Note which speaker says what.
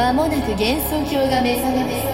Speaker 1: まもなく幻想郷が目覚めます。